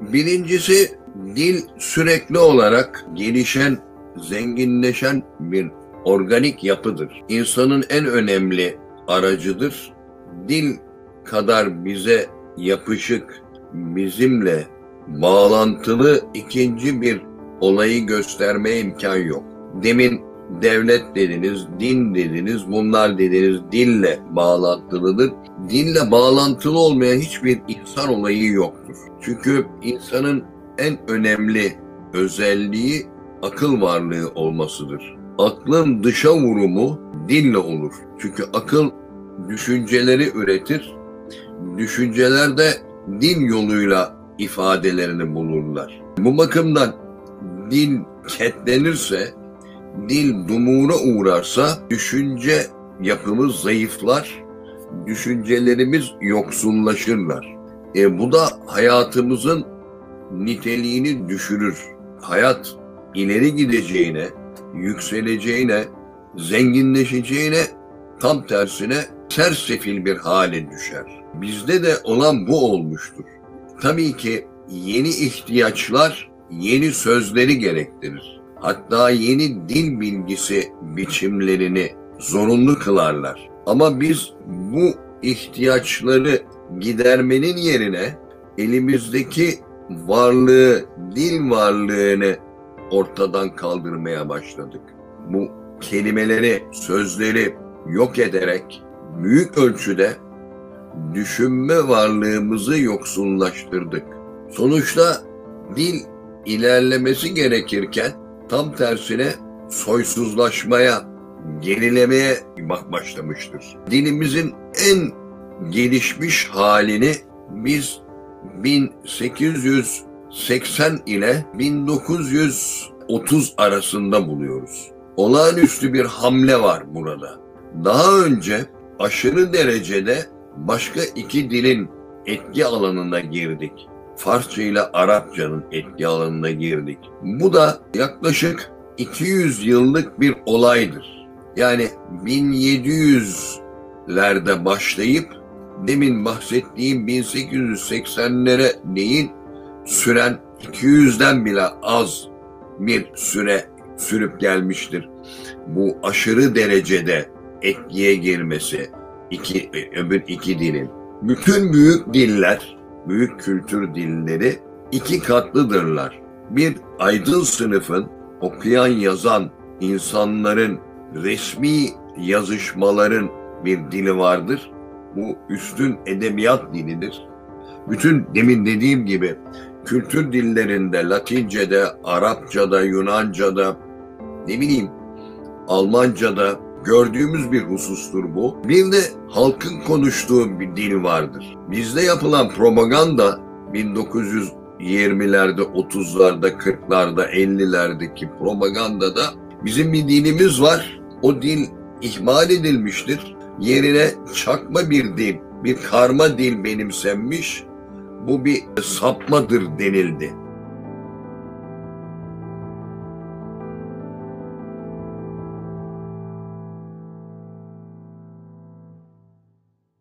Birincisi dil sürekli olarak gelişen, zenginleşen bir organik yapıdır. İnsanın en önemli aracıdır. Dil kadar bize yapışık, bizimle bağlantılı ikinci bir olayı göstermeye imkan yok. Demin devlet dediniz, din dediniz, bunlar dediniz dille bağlantılıdır. Dille bağlantılı olmayan hiçbir insan olayı yoktur. Çünkü insanın en önemli özelliği akıl varlığı olmasıdır. Aklın dışa vurumu dille olur. Çünkü akıl düşünceleri üretir. Düşünceler de dil yoluyla ifadelerini bulurlar. Bu bakımdan dil ketlenirse, dil dumura uğrarsa düşünce yapımız zayıflar, düşüncelerimiz yoksullaşırlar. E, bu da hayatımızın niteliğini düşürür. Hayat ileri gideceğine, yükseleceğine, zenginleşeceğine tam tersine sersefil bir hale düşer. Bizde de olan bu olmuştur. Tabii ki yeni ihtiyaçlar yeni sözleri gerektirir. Hatta yeni dil bilgisi biçimlerini zorunlu kılarlar. Ama biz bu ihtiyaçları gidermenin yerine elimizdeki varlığı, dil varlığını ortadan kaldırmaya başladık. Bu kelimeleri, sözleri yok ederek büyük ölçüde düşünme varlığımızı yoksullaştırdık. Sonuçta dil ilerlemesi gerekirken tam tersine soysuzlaşmaya, gerilemeye bak başlamıştır. Dilimizin en gelişmiş halini biz 1880 ile 1930 arasında buluyoruz. Olağanüstü bir hamle var burada. Daha önce aşırı derecede başka iki dilin etki alanına girdik. Farsça ile Arapçanın etki alanına girdik. Bu da yaklaşık 200 yıllık bir olaydır. Yani 1700'lerde başlayıp demin bahsettiğim 1880'lere değil süren 200'den bile az bir süre sürüp gelmiştir. Bu aşırı derecede etkiye girmesi iki, öbür iki dilin. Bütün büyük diller, büyük kültür dilleri iki katlıdırlar. Bir aydın sınıfın okuyan yazan insanların resmi yazışmaların bir dili vardır. Bu üstün edebiyat dilidir. Bütün demin dediğim gibi kültür dillerinde, Latince'de, Arapça'da, Yunanca'da, ne bileyim Almanca'da gördüğümüz bir husustur bu. Bir de halkın konuştuğu bir dil vardır. Bizde yapılan propaganda 1920'lerde, 30'larda, 40'larda, 50'lerdeki propagandada bizim bir dilimiz var. O dil ihmal edilmiştir. Yerine çakma bir dil, bir karma dil benimsenmiş. Bu bir sapmadır denildi.